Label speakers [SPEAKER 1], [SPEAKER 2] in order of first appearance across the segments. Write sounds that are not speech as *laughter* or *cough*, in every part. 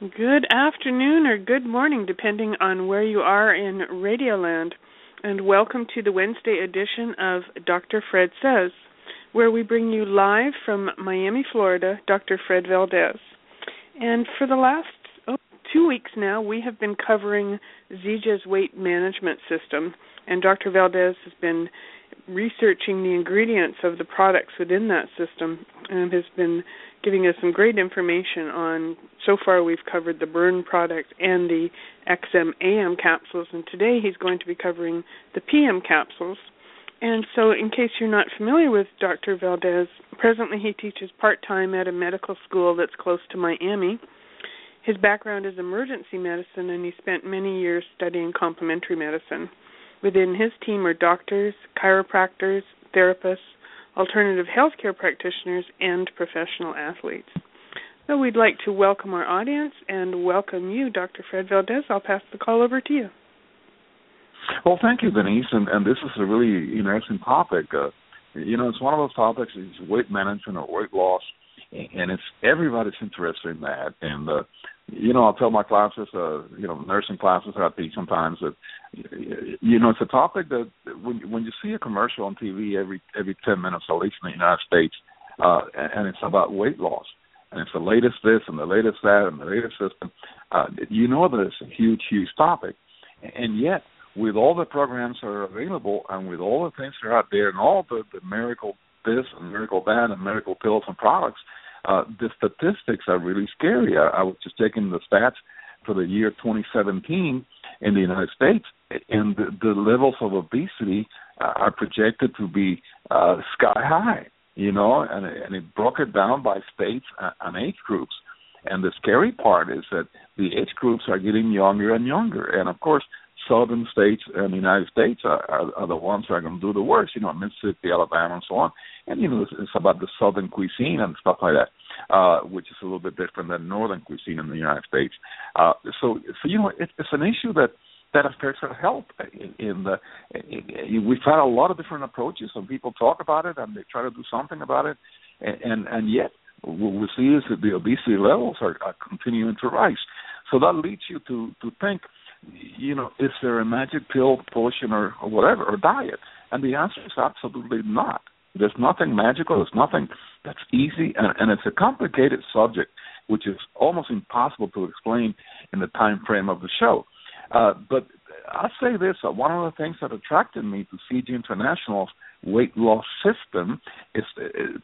[SPEAKER 1] Good afternoon or good morning, depending on where you are in Radioland, and welcome to the Wednesday edition of Dr. Fred Says, where we bring you live from Miami, Florida, Dr. Fred Valdes. And for the last oh, two weeks now, we have been covering Zija's weight management system, and Dr. Valdes has been researching the ingredients of the products within that system and has been giving us some great information on so far we've covered the burn product and the XM AM capsules and today he's going to be covering the PM capsules. And so in case you're not familiar with Dr. Valdes, presently he teaches part-time at a medical school that's close to Miami. His background is emergency medicine and he spent many years studying complementary medicine. Within his team are doctors, chiropractors, therapists, alternative healthcare practitioners, and professional athletes. So we'd like to welcome our audience and welcome you, Dr. Fred Valdes. I'll pass the call over to you.
[SPEAKER 2] Well, thank you, Denise, and, and this is a really interesting topic. Uh, you know, it's one of those topics is weight management or weight loss, and it's everybody's interested in that. And uh, you know, I'll tell my classes, uh, you know, nursing classes I teach sometimes that, you know, it's a topic that when when you see a commercial on TV every every ten minutes, at least in the United States, uh, and it's about weight loss, and it's the latest this and the latest that and the latest system, uh, you know that it's a huge, huge topic, and yet with all the programs that are available and with all the things that are out there and all the, the miracle this and miracle that and miracle pills and products, uh, the statistics are really scary. I, I was just checking the stats for the year 2017 in the United States, and the, the levels of obesity uh, are projected to be uh, sky high. You know, and, and it broke it down by states and age groups. And the scary part is that the age groups are getting younger and younger. And of course, southern states in the United States are, are, are the ones who are going to do the worst. You know, Mississippi, Alabama, and so on. And you know, it's, it's about the southern cuisine and stuff like that, uh, which is a little bit different than northern cuisine in the United States. Uh, so, so you know, it, it's an issue that that affects our health. In, in the, in, we've had a lot of different approaches, and people talk about it and they try to do something about it, and and, and yet what we see is that the obesity levels are, are continuing to rise. So that leads you to to think you know, is there a magic pill, potion, or, or whatever, or diet? And the answer is absolutely not. There's nothing magical. There's nothing that's easy, and, and it's a complicated subject, which is almost impossible to explain in the time frame of the show. Uh, but I'll say this: uh, one of the things that attracted me to Zija International's weight loss system is,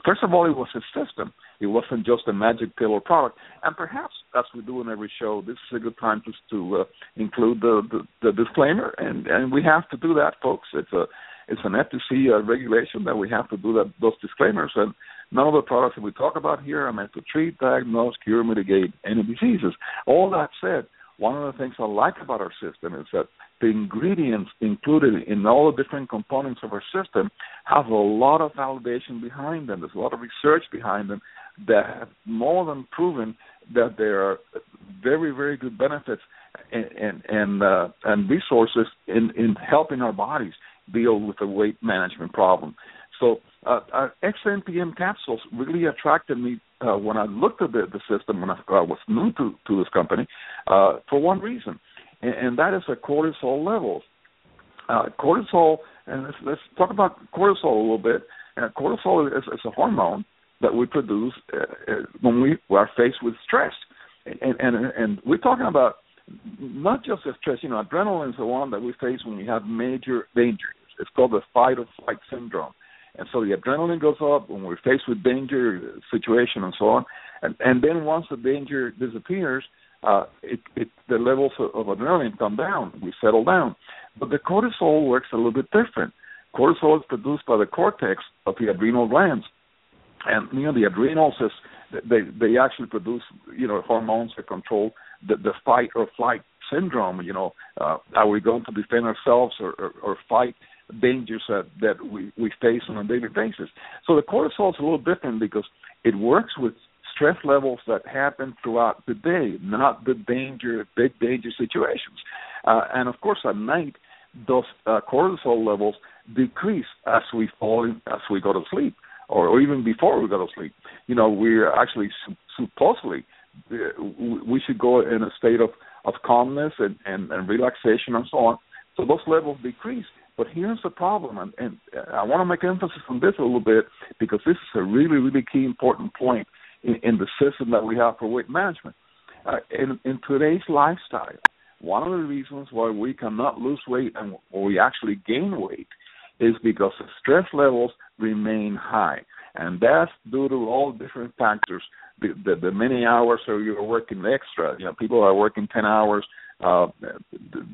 [SPEAKER 2] first of all, it was a system. It wasn't just a magic pill or product. And perhaps, as we do in every show, this is a good time just to uh, include the, the, the disclaimer, and and we have to do that, folks. It's a it's an FTC uh, regulation that we have to do that those disclaimers. And none of the products that we talk about here are meant to treat, diagnose, cure, mitigate any diseases. All that said, one of the things I like about our system is that the ingredients included in all the different components of our system have a lot of validation behind them. There's a lot of research behind them that have more than proven that there are very, very good benefits and and and, uh, and resources in in helping our bodies deal with the weight management problem. So uh, our XMPM capsules really attracted me uh, when I looked at the, the system when I uh, was new to, to this company uh, for one reason, and, and that is the cortisol levels. Uh, cortisol, and let's, let's, talk about cortisol a little bit. Uh, cortisol is, is, a hormone that we produce uh, when we are faced with stress, and, and and we're talking about not just the stress. You know, adrenaline is the one that we face when we have major dangers. It's called the fight or flight syndrome and so the adrenaline goes up when we're faced with danger situation and so on. And and then once the danger disappears, uh, it, it the levels of, adrenaline come down. We settle down. But the cortisol works a little bit different. Cortisol is produced by the cortex of the adrenal glands, and you know the adrenals is they they actually produce you know hormones that control the, the fight or flight syndrome. You know, uh, are we going to defend ourselves or, or, or fight? Dangers that, that we, we face on a daily basis. So the cortisol is a little different because it works with stress levels that happen throughout the day, not the danger, big danger situations. Uh, and of course, at night, those uh, cortisol levels decrease as we fall, in, as we go to sleep, or, or even before we go to sleep. You know, we're actually supposedly we should go in a state of of calmness and, and, and relaxation and so on. So those levels decrease. But here's the problem, and, and I want to make emphasis on this a little bit because this is a really, really key important point in, in the system that we have for weight management. Uh, in, in today's lifestyle, one of the reasons why we cannot lose weight and we actually gain weight is because the stress levels remain high. And that's due to all different factors. The, the, the many hours so you're working extra. You know, people are working 10 hours, uh,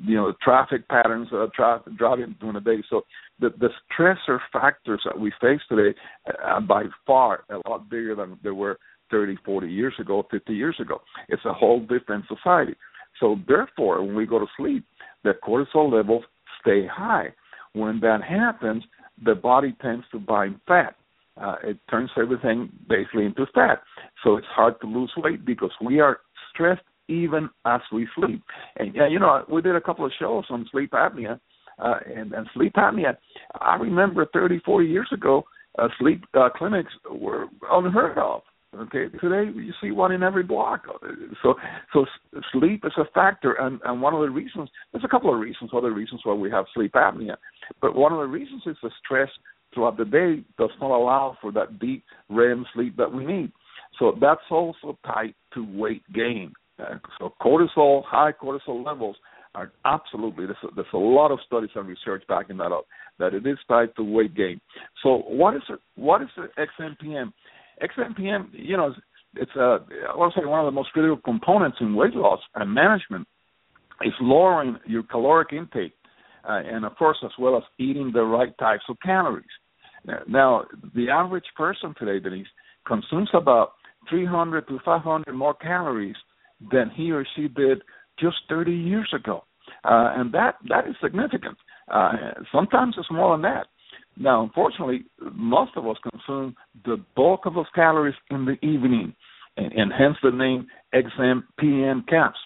[SPEAKER 2] you know, traffic patterns, uh, tra- driving during the day. So the, the stressor factors that we face today are by far a lot bigger than they were 30, 40 years ago, 50 years ago. It's a whole different society. So therefore, when we go to sleep, the cortisol levels stay high. When that happens, the body tends to bind fat. Uh, it turns everything basically into fat. So it's hard to lose weight because we are stressed even as we sleep. And yeah, you know, we did a couple of shows on sleep apnea, uh, and, and sleep apnea. I remember 30, 40 years ago, uh, sleep uh, clinics were unheard of. Okay, today you see one in every block. So, so sleep is a factor, and and one of the reasons there's a couple of reasons, other reasons why we have sleep apnea, but one of the reasons is the stress throughout the day does not allow for that deep REM sleep that we need. So that's also tied to weight gain. Uh, so cortisol, high cortisol levels are absolutely there's a, there's a lot of studies and research backing that up that it is tied to weight gain. So what is? What is the XMPM? XMPM, you know, it's a I want to say one of the most critical components in weight loss and management is lowering your caloric intake, uh, and of course as well as eating the right types of calories. Now, the average person today, Denise, consumes about 300 to 500 more calories than he or she did just 30 years ago, uh, and that that is significant. Uh, sometimes it's more than that. Now, unfortunately, most of us consume the bulk of those calories in the evening, and, and hence the name XM PM CAPS.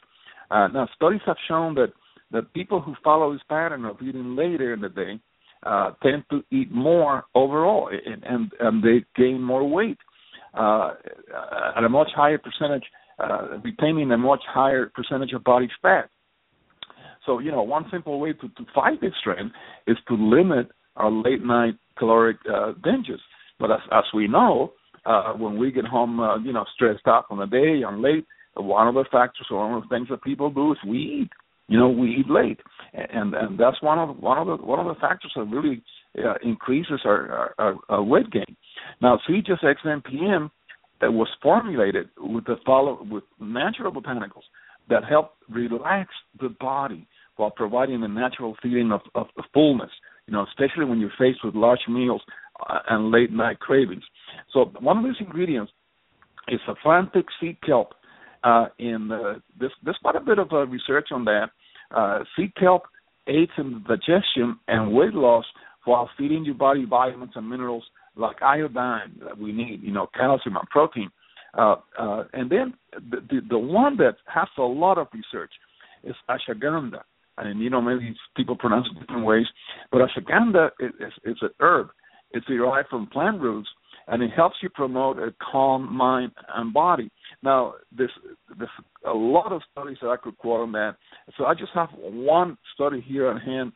[SPEAKER 2] Uh, now, studies have shown that that people who follow this pattern of eating later in the day uh, tend to eat more overall, and, and, and they gain more weight uh, at a much higher percentage, uh, retaining a much higher percentage of body fat. So, you know, one simple way to, to fight this trend is to limit our late night caloric uh, binges. But as, as we know, uh, when we get home, uh, you know, stressed out from the day and late, one of the factors or one of the things that people do is we eat. You know, we eat late, and and that's one of one of the one of the factors that really uh, increases our, our, our weight gain. Now, Zija's XMPM that was formulated with the follow with natural botanicals that help relax the body while providing a natural feeling of, of, fullness you know, especially when you're faced with large meals uh, and late night cravings. So one of these ingredients is Atlantic sea kelp. Uh, in uh, this, there's quite a bit of uh, research on that. Uh, sea kelp aids in digestion and weight loss while feeding your body vitamins and minerals like iodine that we need, you know, calcium and protein. Uh, uh, and then the, the, the one that has a lot of research is ashwagandha and you know maybe people pronounce it different ways, but ashwagandha is, is, is an herb. It's derived from plant roots, and it helps you promote a calm mind and body. Now, there's there's a lot of studies that I could quote on that. So I just have one study here on hand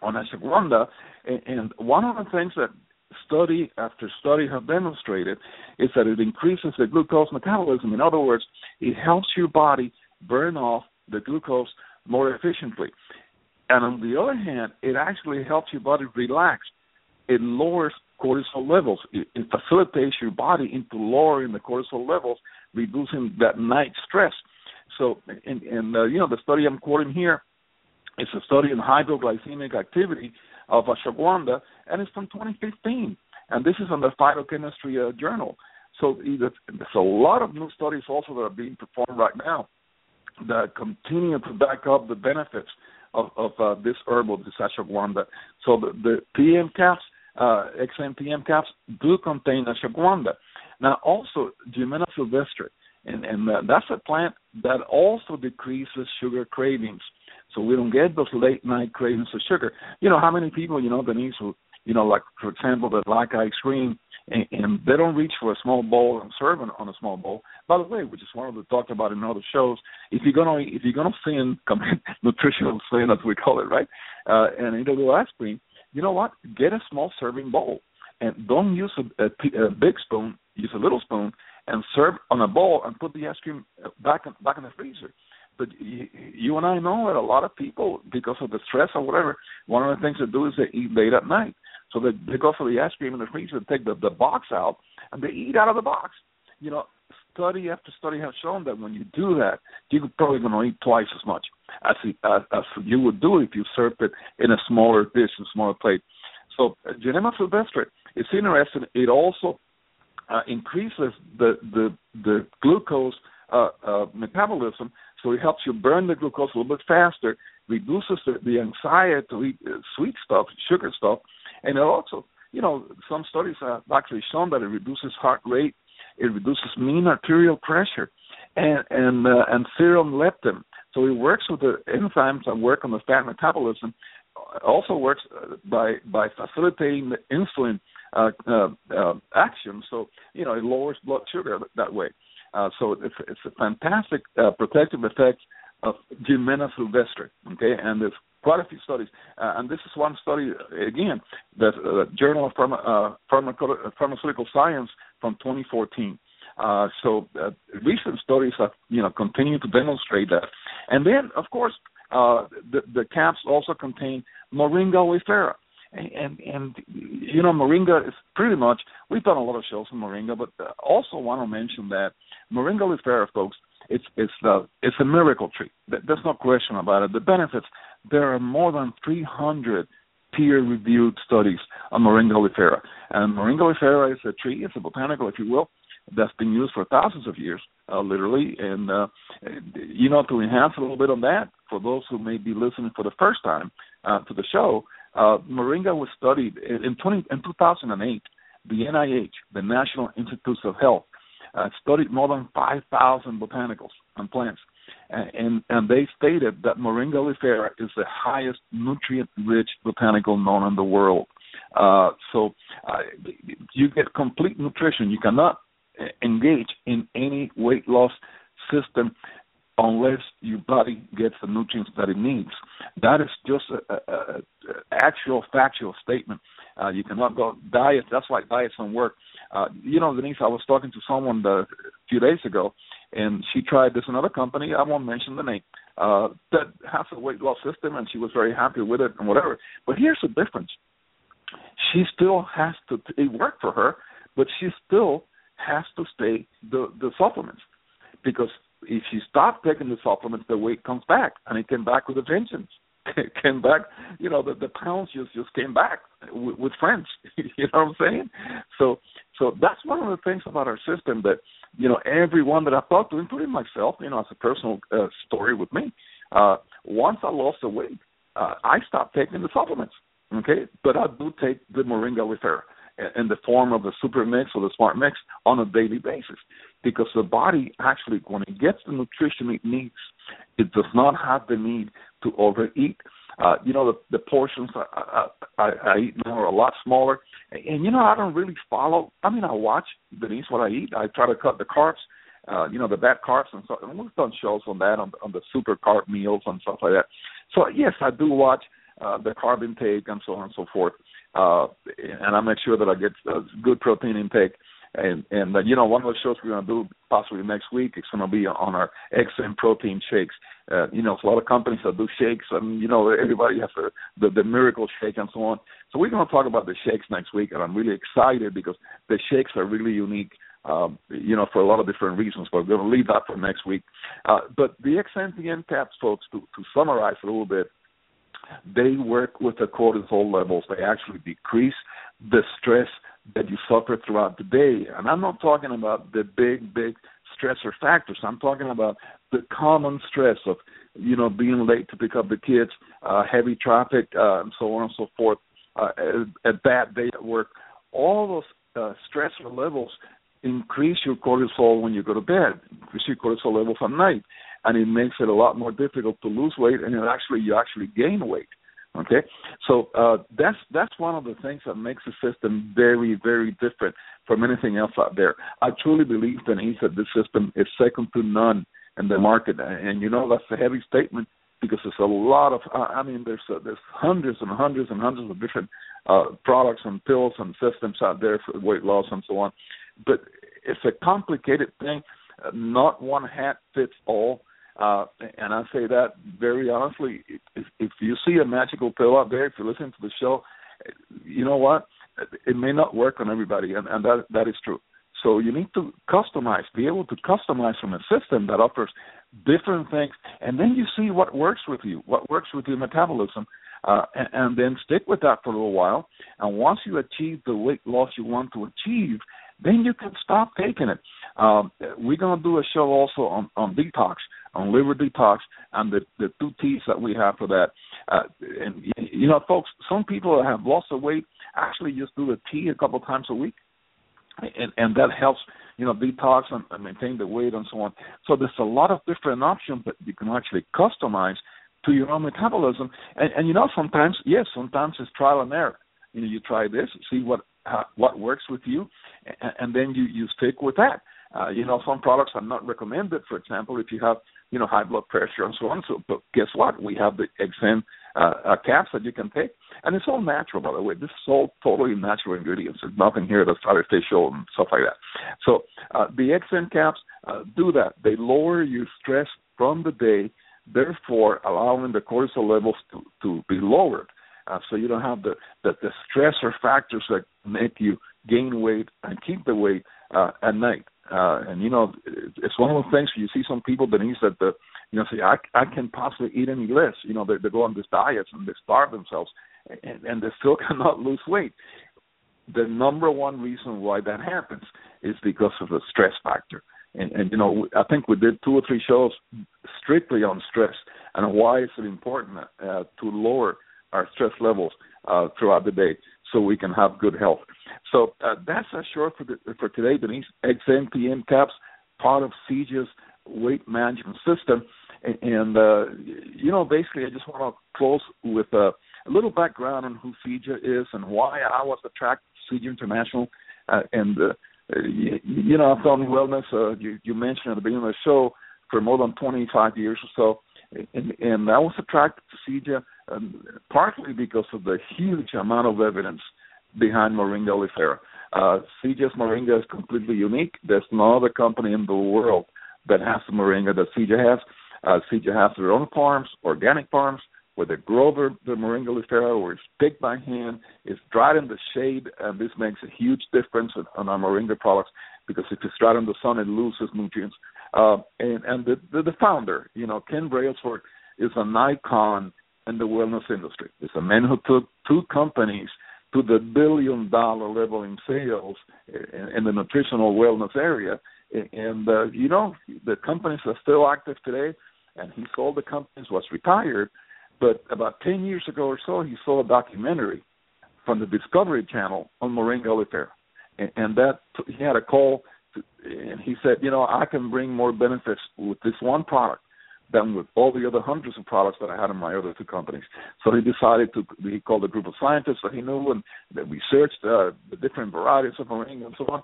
[SPEAKER 2] on ashwagandha, and, and one of the things that study after study have demonstrated is that it increases the glucose metabolism. In other words, it helps your body burn off the glucose more efficiently. And on the other hand, it actually helps your body relax. It lowers cortisol levels. It, it facilitates your body into lowering the cortisol levels, reducing that night stress. So, and, and uh, you know, the study I'm quoting here is a study in hypoglycemic activity of ashwagandha, and it's from 2015. And this is on the Phytochemistry uh, Journal. So there's a lot of new studies also that are being performed right now that continue to back up the benefits of, of uh, this herbal, this ashwagandha. So the, the PM caps, uh, XMPM caps, do contain ashwagandha. Now also Gymnema sylvestre, and, and uh, that's a plant that also decreases sugar cravings. So we don't get those late night cravings for sugar. You know how many people, you know, Denise, who, you know, like for example, that like ice cream and, and they don't reach for a small bowl and serve on a small bowl. By the way, which is one of the talked about in other shows. If you're gonna if you're gonna sin, *laughs* commit nutritional sin as we call it, right? Uh, and eat a little ice cream. You know what? Get a small serving bowl, and don't use a, a, a big spoon. Use a little spoon and serve on a bowl and put the ice cream back in, back in the freezer. But you, you and I know that a lot of people, because of the stress or whatever, one of the things they do is they eat late at night. So they, they go for the ice cream in the freezer and take the, the box out, and they eat out of the box. You know, study after study has shown that when you do that, you're probably going to eat twice as much as, as, as you would do if you served it in a smaller dish, a smaller plate. So uh, Gymnema sylvestre, it's interesting. It also uh, increases the the the glucose uh, uh, metabolism, so it helps you burn the glucose a little bit faster, reduces the, the anxiety to eat uh, sweet stuff, sugar stuff, and it also, you know, some studies have actually shown that it reduces heart rate, it reduces mean arterial pressure, and and uh, and serum leptin. So it works with the enzymes that work on the fat metabolism. Also works uh, by by facilitating the insulin uh, uh, uh, action. So you know it lowers blood sugar that way. Uh, so it's it's a fantastic protective effect of Gymnema sylvestre. Okay, and there's quite a few studies, and this is one study again, the Journal of Pharma, uh, Pharmaceutical Science from 2014. Uh, so uh, recent studies have you know continued to demonstrate that, and then of course uh, the the caps also contain Moringa oleifera, and and you know moringa is pretty much we've done a lot of shows on moringa, but also want to mention that moringa oleifera, folks, it's it's the it's a miracle tree. There's no question about it. The benefits there are more than 300 peer-reviewed studies on moringa oleifera, and moringa oleifera is a tree, it's a botanical, if you will, that's been used for thousands of years, uh, literally. And uh, you know, to enhance a little bit on that, for those who may be listening for the first time uh, to the show, uh, Moringa was studied in 20 in 2008. The NIH, the National Institutes of Health, uh, studied more than 5,000 botanicals and plants, and, and, they stated that Moringa oleifera is the highest nutrient-rich botanical known in the world. Uh, so uh, you get complete nutrition. You cannot engage in any weight loss system unless your body gets the nutrients that it needs. That is just a, actual factual statement. Uh, you cannot go diet. That's why diets don't work. Uh, you know, Denise, I was talking to someone the, a few days ago, and she tried this another company. I won't mention the name. Uh, that has a weight loss system, and she was very happy with it and whatever. But here's the difference: she still has to. It worked for her, but she still has to stay the the supplements because if you stop taking the supplements, the weight comes back, and it came back with a vengeance. *laughs* It came back, you know, the the pounds just just came back with, with friends. *laughs* you know what I'm saying? So so that's one of the things about our system that you know everyone that I talked to, including myself, you know, as a personal uh, story with me. Uh, once I lost the weight, uh, I stopped taking the supplements. Okay, but I do take the moringa oleifera in the form of the super mix or the smart mix on a daily basis because the body actually when it gets the nutrition it needs it does not have the need to overeat uh you know the the portions I, I, I eat now are a lot smaller and you know I don't really follow I mean I watch Denise what I eat I try to cut the carbs uh, you know, the bad carbs and stuff. And we've done shows on that on, on the super carb meals and stuff like that. So yes, I do watch uh, the carb intake and so on and so forth uh, and I make sure that I get a good protein intake. And and uh, you know, one of the shows we're going to do possibly next week it's going to be on our XM protein shakes. Uh, you know, it's a lot of companies that do shakes, and you know, everybody has a, the the miracle shake and so on. So we're going to talk about the shakes next week, and I'm really excited because the shakes are really unique. Um, you know, for a lot of different reasons, but we're going to leave that for next week. Uh, but the XMPM caps, folks, to, to summarize a little bit, they work with the cortisol levels. They actually decrease the stress that you suffer throughout the day. And I'm not talking about the big, big stressor factors. I'm talking about the common stress of, you know, being late to pick up the kids, uh, heavy traffic, uh, and so on and so forth, uh, a, a bad day at work. All those uh, stressor levels increase your cortisol when you go to bed, increase your cortisol levels at night and it makes it a lot more difficult to lose weight, and it actually you actually gain weight. Okay, so uh, that's that's one of the things that makes the system very very different from anything else out there. I truly believe, Denise, that this system is second to none in the market, and you know that's a heavy statement because there's a lot of I mean there's uh, there's hundreds and hundreds and hundreds of different uh, products and pills and systems out there for weight loss and so on, but it's a complicated thing. Not one hat fits all. Uh, and I say that very honestly. If, if you see a magical pill out there, if you listen to the show, you know what? It may not work on everybody, and, and that that is true. So you need to customize, be able to customize from a system that offers different things, and then you see what works with you, what works with your metabolism, uh, and, and then stick with that for a little while. And once you achieve the weight loss you want to achieve, then you can stop taking it. Um, we're going to do a show also on, on detox, on liver detox, and the, the two teas that we have for that. Uh, and you know, folks, some people that have lost the weight actually just do the tea a couple times a week, and and that helps you know detox and, and maintain the weight and so on. So there's a lot of different options that you can actually customize to your own metabolism. And, and you know, sometimes yes, sometimes it's trial and error. You know, you try this, see what uh, what works with you, and, and then you you stick with that. Uh, you know, some products are not recommended. For example, if you have you know high blood pressure and so on. So, but guess what? We have the XN uh, uh, caps that you can take, and it's all natural. By the way, this is all totally natural ingredients. There's nothing here that's artificial and stuff like that. So, uh, the XN caps uh, do that. They lower your stress from the day, therefore allowing the cortisol levels to to be lowered. Uh, so you don't have the, the the stressor factors that make you gain weight and keep the weight uh, at night. Uh, and you know, it's one of those things you see some people, that the you know say I I can possibly eat any less. You know, they they go on these diets and they starve themselves, and, and they still *laughs* cannot lose weight. The number one reason why that happens is because of the stress factor. And, and you know, I think we did two or three shows strictly on stress and why is it important uh, to lower our stress levels uh, throughout the day so we can have good health. So uh, that's a short for the, for today, Denise. XMPM caps, part of Zija's weight management system, and, and uh, you know, basically, I just want to close with a, a little background on who Zija is and why I was attracted to Zija International, uh, and uh, you, you know, I've done wellness. Uh, you, you mentioned at the beginning of the show for more than 25 years or so, and, and I was attracted to Zija um, partly because of the huge amount of evidence behind Moringa oleifera. Uh, Zija's Moringa is completely unique. There's no other company in the world that has the Moringa that Zija has. Uh, Zija has their own farms, organic farms, where they grow the, the Moringa oleifera, where it's picked by hand, it's dried in the shade, and this makes a huge difference on our Moringa products because if it's dried in the sun, it loses nutrients. Uh, and and the, the, the founder, you know, Ken Brailsford, is an icon in the wellness industry. It's a man who took two companies to the billion dollar level in sales in, in the nutritional wellness area. And, uh, you know, the companies are still active today, and he sold the companies, was retired. But about 10 years ago or so, he saw a documentary from the Discovery Channel on Moringa oleifera. And, and that he had a call, to, and he said, you know, I can bring more benefits with this one product than with all the other hundreds of products that I had in my other two companies. So he decided to, he called a group of scientists that he knew and that we searched uh, the different varieties of moringa and so on.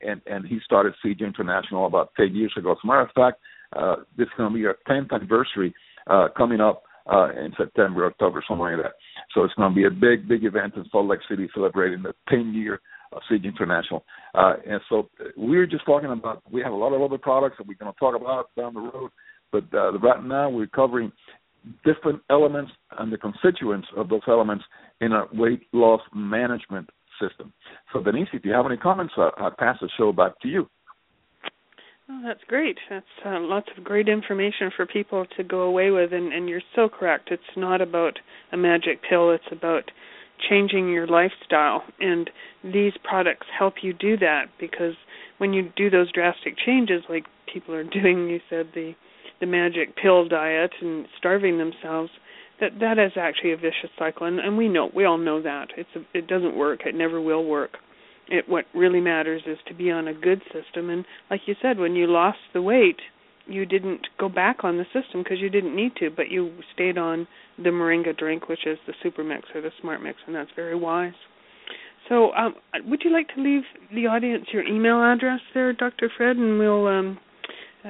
[SPEAKER 2] And, and he started Zija International about 10 years ago. As a matter of fact, uh, this is going to be our 10th anniversary uh, coming up uh, in September, October, somewhere like that. So it's going to be a big, big event in Salt Lake City celebrating the 10 year of Zija International. Uh, and so we're just talking about, we have a lot of other products that we're going to talk about down the road. But uh, right now we're covering different elements and the constituents of those elements in a weight loss management system. So, Denise, if you have any comments, I'll, I'll pass the show back to you.
[SPEAKER 1] Oh, that's great. That's uh, lots of great information for people to go away with, and, and you're so correct. It's not about a magic pill. It's about changing your lifestyle, and these products help you do that because when you do those drastic changes, like people are *laughs* doing, you said the the magic pill diet and starving themselves that that is actually a vicious cycle and, and we know we all know that it's a, it doesn't work it never will work it what really matters is to be on a good system and like you said when you lost the weight you didn't go back on the system because you didn't need to, but you stayed on the Moringa drink, which is the Super Mix or the Smart Mix, and that's very wise. So, um, would you like to leave the audience your email address there, Dr. Fred, and we'll um,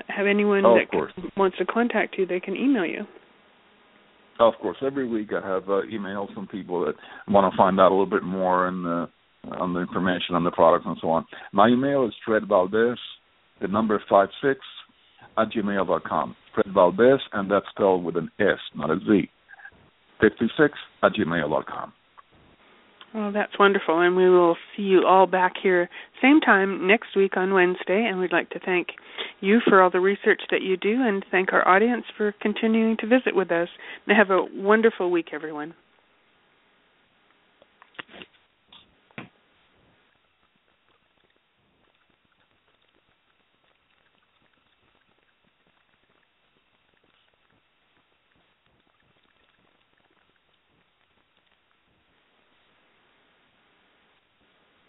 [SPEAKER 1] have anyone
[SPEAKER 2] oh,
[SPEAKER 1] that wants to contact you, they can email you.
[SPEAKER 2] Of course, every week I have uh, emails from people that want to find out a little bit more and uh, on the information on the products and so on. My email is Fred Valdes, the number five six at gmail dot com. Fred Valdes, and that's spelled with an S, not a Z. Fifty six at gmail dot com.
[SPEAKER 1] Well, that's wonderful, and we will see you all back here same time next week on Wednesday. And we'd like to thank you for all the research that you do, and thank our audience for continuing to visit with us. And have a wonderful week, everyone.